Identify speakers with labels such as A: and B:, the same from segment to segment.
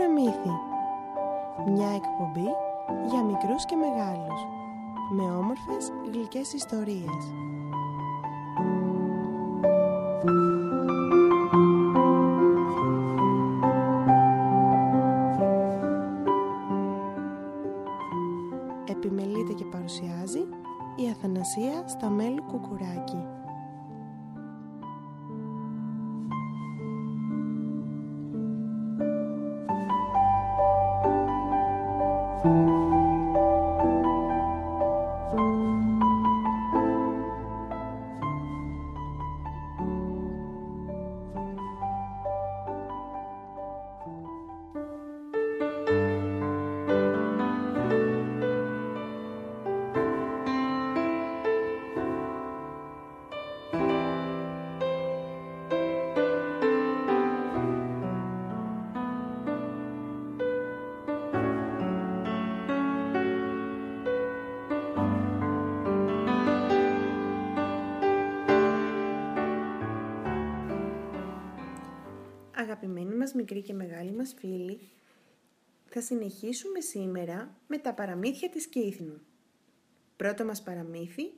A: παραμύθι. Μια εκπομπή για μικρούς και μεγάλους. Με όμορφες γλυκές ιστορίες. Επιμελείται και παρουσιάζει η Αθανασία Αγαπημένοι μας μικροί και μεγάλοι μας φίλοι, θα συνεχίσουμε σήμερα με τα παραμύθια της Κύθνου. Πρώτο μας παραμύθι,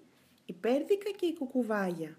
A: η Πέρδικα και η Κουκουβάγια.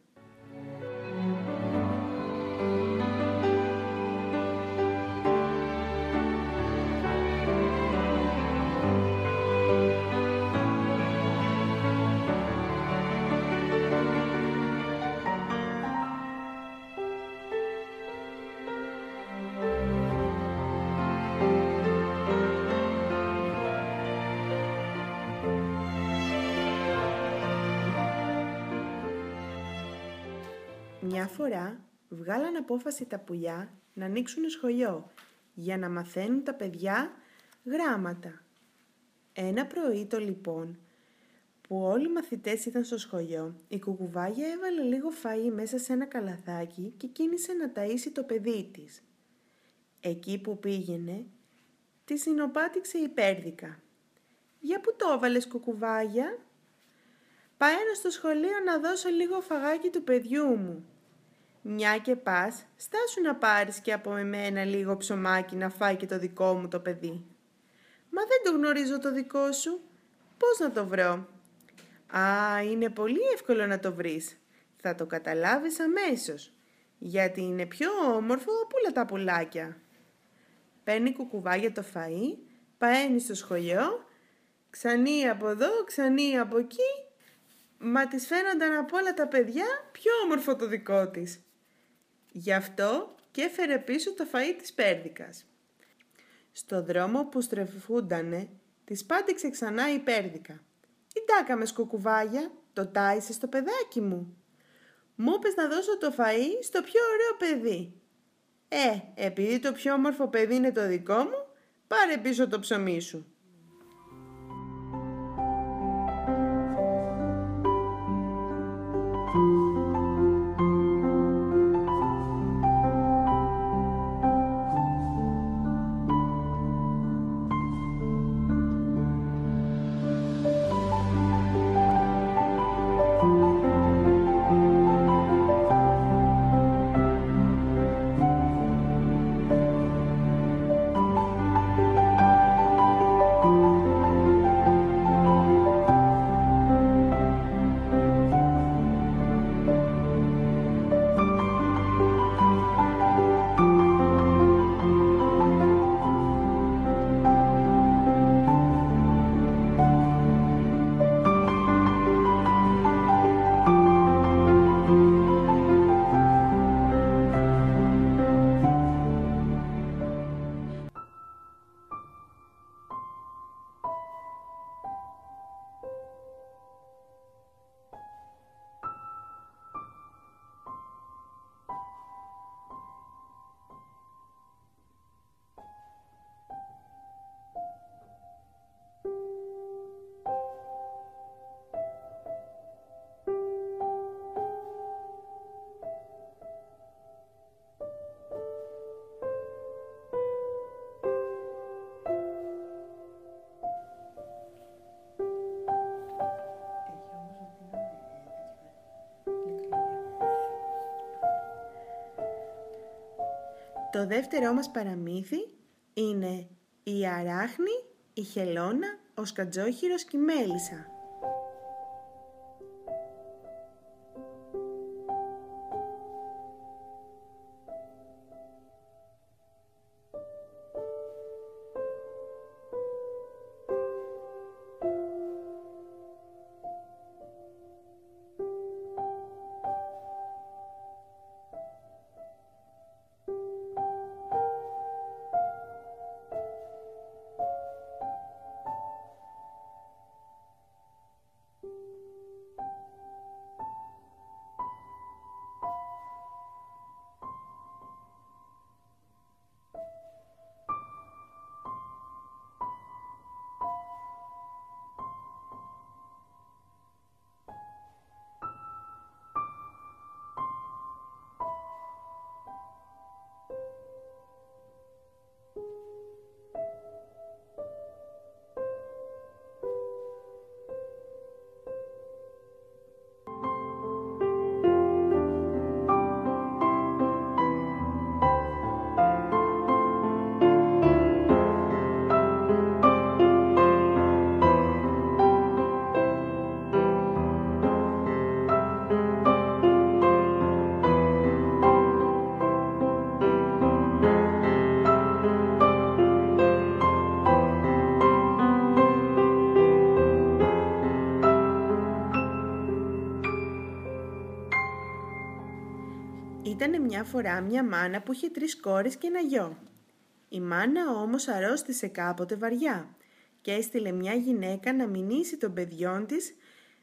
A: Μια φορά βγάλαν απόφαση τα πουλιά να ανοίξουν σχολείο για να μαθαίνουν τα παιδιά γράμματα. Ένα πρωί το λοιπόν που όλοι οι μαθητές ήταν στο σχολείο, η κουκουβάγια έβαλε λίγο φαΐ μέσα σε ένα καλαθάκι και κίνησε να ταΐσει το παιδί της. Εκεί που πήγαινε, τη συνοπάτηξε η πέρδικα. «Για πού το έβαλες κουκουβάγια» «Πάω στο σχολείο να δώσω λίγο φαγάκι του παιδιού μου», μια και πας, στάσου να πάρεις και από εμένα λίγο ψωμάκι να φάει και το δικό μου το παιδί. Μα δεν το γνωρίζω το δικό σου. Πώς να το βρω; Α, είναι πολύ εύκολο να το βρεις. Θα το καταλάβεις αμέσως. Γιατί είναι πιο όμορφο από όλα τα πουλάκια. Παίρνει κουκουβάγια το φαΐ, παένει στο σχολείο, ξανεί από εδώ, ξανεί από εκεί, μα της φαίνονταν από όλα τα παιδιά πιο όμορφο το δικό της. Γι' αυτό και έφερε πίσω το φαΐ της πέρδικας. Στο δρόμο που στρεφούντανε, της πάντηξε ξανά η πέρδικα. «Ιντάκα με σκοκουβάγια, το τάισε στο παιδάκι μου. Μου είπες να δώσω το φαΐ στο πιο ωραίο παιδί. Ε, επειδή το πιο όμορφο παιδί είναι το δικό μου, πάρε πίσω το ψωμί σου». Το δεύτερό μας παραμύθι είναι η αράχνη, η χελώνα, ο σκατζόχυρος και η μέλισσα. Ήταν μια φορά μια μάνα που είχε τρεις κόρες και ένα γιο. Η μάνα όμως αρρώστησε κάποτε βαριά και έστειλε μια γυναίκα να μηνύσει των παιδιών της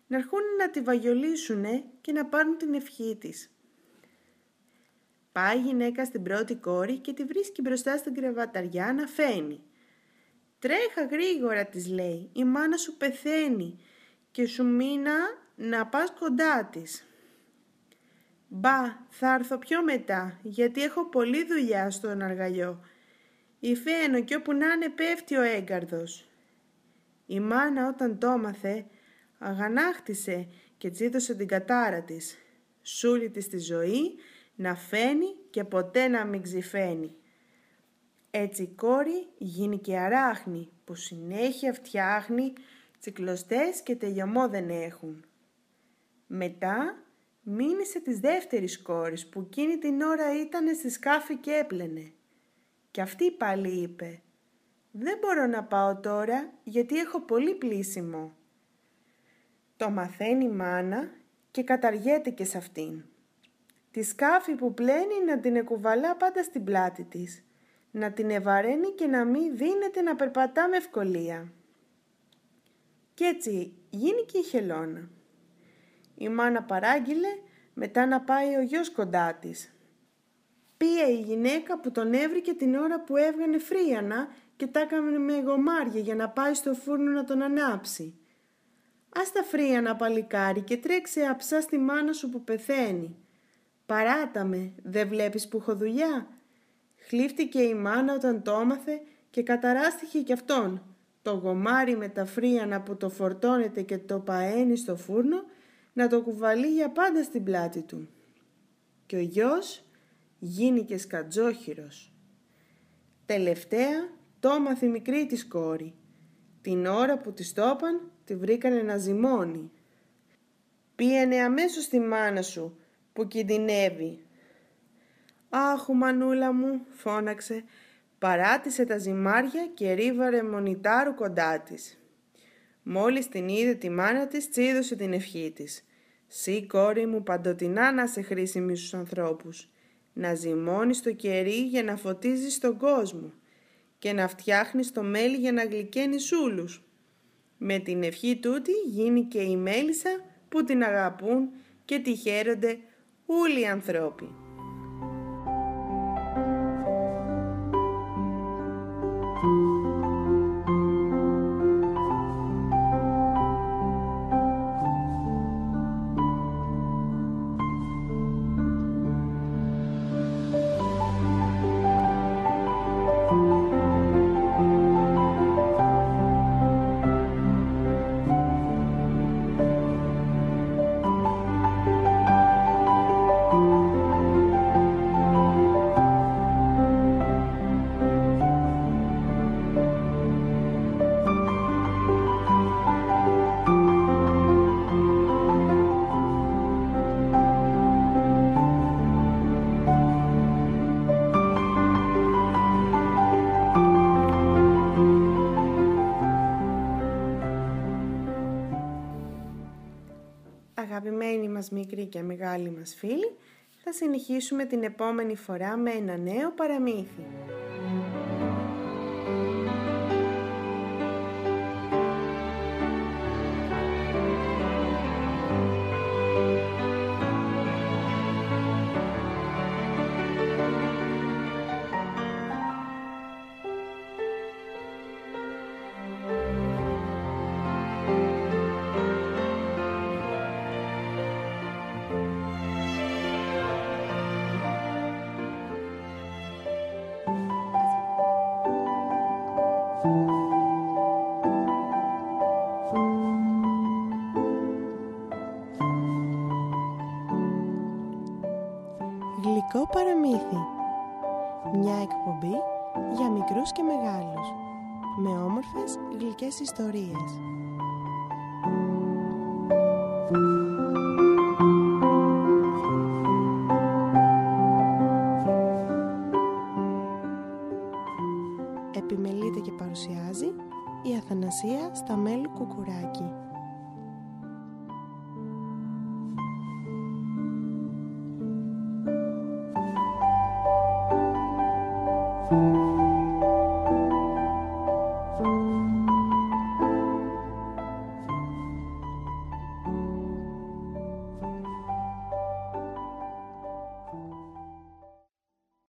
A: να έρχουν να τη βαγιολίσουνε και να πάρουν την ευχή της. Πάει η γυναίκα στην πρώτη κόρη και τη βρίσκει μπροστά στην κρεβαταριά να φαίνει. «Τρέχα γρήγορα» της λέει, «η μάνα σου πεθαίνει και σου μείνα να πας κοντά της». «Μπα, θα έρθω πιο μετά, γιατί έχω πολλή δουλειά στον αργαλιό. Υφαίνω κι όπου να είναι πέφτει ο έγκαρδος». Η μάνα όταν το έμαθε, αγανάκτησε και τσίδωσε την κατάρα της. Σούλη της τη ζωή να φαίνει και ποτέ να μην ξηφαίνει. Έτσι η κόρη γίνει και αράχνη που συνέχεια φτιάχνει τσικλωστές και τελειωμό δεν έχουν. Μετά μήνυσε της δεύτερης κόρης που εκείνη την ώρα ήταν στη σκάφη και έπλαινε. Και αυτή πάλι είπε «Δεν μπορώ να πάω τώρα γιατί έχω πολύ πλήσιμο». Το μαθαίνει η μάνα και καταργέται και σε αυτήν. Τη σκάφη που πλένει να την εκουβαλά πάντα στην πλάτη της, να την ευαραίνει και να μην δίνεται να περπατά με ευκολία. Κι έτσι γίνει και η χελώνα. Η μάνα παράγγειλε μετά να πάει ο γιος κοντά της. Πίε η γυναίκα που τον έβρικε την ώρα που έβγανε φρίανα και τα έκανε με γομάρια για να πάει στο φούρνο να τον ανάψει. Ας τα φρίανα παλικάρι και τρέξε αψά στη μάνα σου που πεθαίνει. Παράτα με, δεν βλέπεις που έχω δουλειά. Χλίφτηκε η μάνα όταν το έμαθε και καταράστηκε κι αυτόν. Το γομάρι με τα φρίανα που το φορτώνεται και το παένει στο φούρνο να το κουβαλεί για πάντα στην πλάτη του. Και ο γιος γίνηκε σκατζόχυρος. Τελευταία το έμαθε μικρή της κόρη. Την ώρα που της στόπαν τη βρήκανε να ζυμώνει. Πήγαινε αμέσως στη μάνα σου που κινδυνεύει. «Άχου μανούλα μου», φώναξε, παράτησε τα ζυμάρια και ρίβαρε μονιτάρου κοντά της. Μόλις την είδε τη μάνα της, τσίδωσε την ευχή της. «Σύ κόρη μου παντοτινά να σε χρήσιμη στους ανθρώπους, να ζυμώνεις το κερί για να φωτίζεις τον κόσμο και να φτιάχνεις το μέλι για να γλυκαίνεις ούλους». Με την ευχή τούτη γίνει και η μέλισσα που την αγαπούν και τη χαίρονται όλοι οι ανθρώποι. Και μεγάλοι μας φίλοι, θα συνεχίσουμε την επόμενη φορά με ένα νέο παραμύθι. Παραμύθι. Μια εκπομπή για μικρούς και μεγάλους Με όμορφες γλυκές ιστορίες. Επιμελείται και παρουσιάζει η Αθανασία Σταμέλου Κουκουράκη